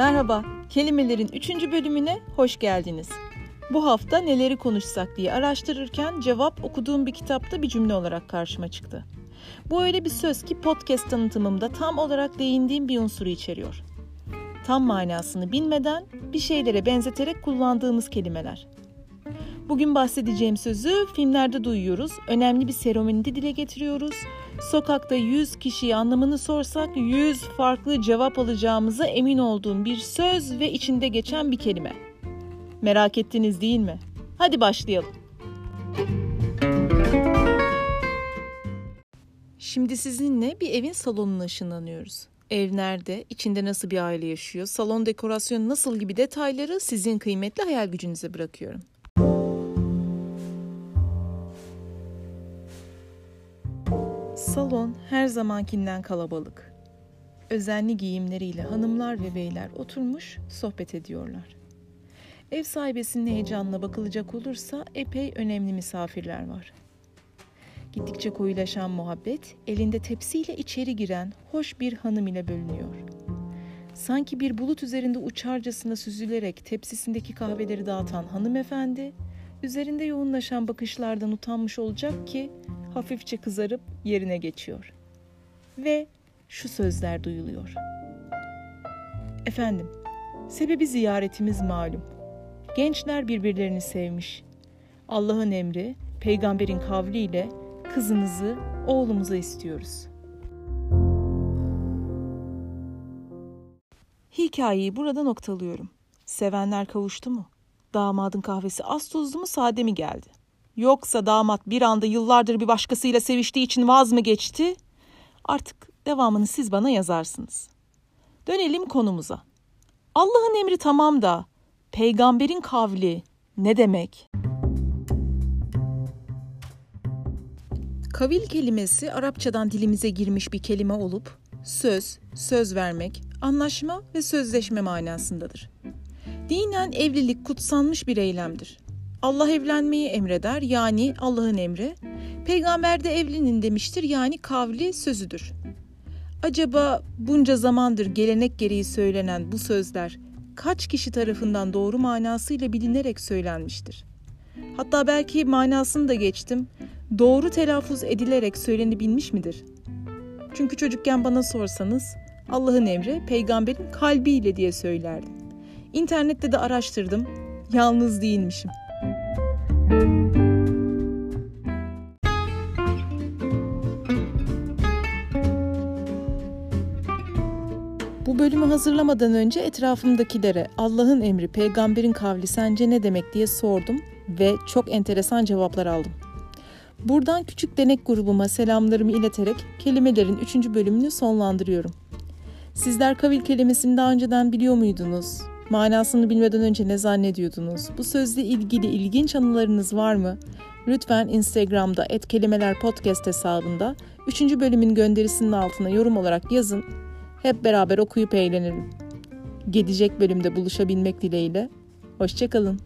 Merhaba, kelimelerin 3. bölümüne hoş geldiniz. Bu hafta neleri konuşsak diye araştırırken cevap okuduğum bir kitapta bir cümle olarak karşıma çıktı. Bu öyle bir söz ki podcast tanıtımımda tam olarak değindiğim bir unsuru içeriyor. Tam manasını bilmeden bir şeylere benzeterek kullandığımız kelimeler. Bugün bahsedeceğim sözü filmlerde duyuyoruz, önemli bir seremonide dile getiriyoruz. Sokakta 100 kişiye anlamını sorsak 100 farklı cevap alacağımıza emin olduğum bir söz ve içinde geçen bir kelime. Merak ettiniz değil mi? Hadi başlayalım. Şimdi sizinle bir evin salonuna ışınlanıyoruz. Ev nerede, içinde nasıl bir aile yaşıyor, salon dekorasyonu nasıl gibi detayları sizin kıymetli hayal gücünüze bırakıyorum. Salon her zamankinden kalabalık. Özenli giyimleriyle hanımlar ve beyler oturmuş sohbet ediyorlar. Ev sahibesinin heyecanına bakılacak olursa epey önemli misafirler var. Gittikçe koyulaşan muhabbet elinde tepsiyle içeri giren hoş bir hanım ile bölünüyor. Sanki bir bulut üzerinde uçarcasına süzülerek tepsisindeki kahveleri dağıtan hanımefendi, üzerinde yoğunlaşan bakışlardan utanmış olacak ki hafifçe kızarıp yerine geçiyor. Ve şu sözler duyuluyor. Efendim, sebebi ziyaretimiz malum. Gençler birbirlerini sevmiş. Allah'ın emri, peygamberin kavliyle kızınızı oğlumuza istiyoruz. Hikayeyi burada noktalıyorum. Sevenler kavuştu mu? Damadın kahvesi az tuzlu mu sade mi geldi? Yoksa damat bir anda yıllardır bir başkasıyla seviştiği için vaz mı geçti? Artık devamını siz bana yazarsınız. Dönelim konumuza. Allah'ın emri tamam da peygamberin kavli ne demek? Kavil kelimesi Arapçadan dilimize girmiş bir kelime olup söz, söz vermek, anlaşma ve sözleşme manasındadır. Dinen evlilik kutsanmış bir eylemdir. Allah evlenmeyi emreder yani Allah'ın emri. Peygamber de evlenin demiştir yani kavli sözüdür. Acaba bunca zamandır gelenek gereği söylenen bu sözler kaç kişi tarafından doğru manasıyla bilinerek söylenmiştir? Hatta belki manasını da geçtim. Doğru telaffuz edilerek söylenebilmiş midir? Çünkü çocukken bana sorsanız Allah'ın emri peygamberin kalbiyle diye söylerdim. İnternette de araştırdım. Yalnız değilmişim. Bu bölümü hazırlamadan önce etrafımdakilere Allah'ın emri, peygamberin kavli sence ne demek diye sordum ve çok enteresan cevaplar aldım. Buradan küçük denek grubuma selamlarımı ileterek kelimelerin 3. bölümünü sonlandırıyorum. Sizler kavil kelimesini daha önceden biliyor muydunuz? Manasını bilmeden önce ne zannediyordunuz? Bu sözle ilgili ilginç anılarınız var mı? Lütfen Instagram'da @kelimeler_podcast hesabında 3. bölümün gönderisinin altına yorum olarak yazın. Hep beraber okuyup eğlenelim. Gelecek bölümde buluşabilmek dileğiyle. Hoşçakalın.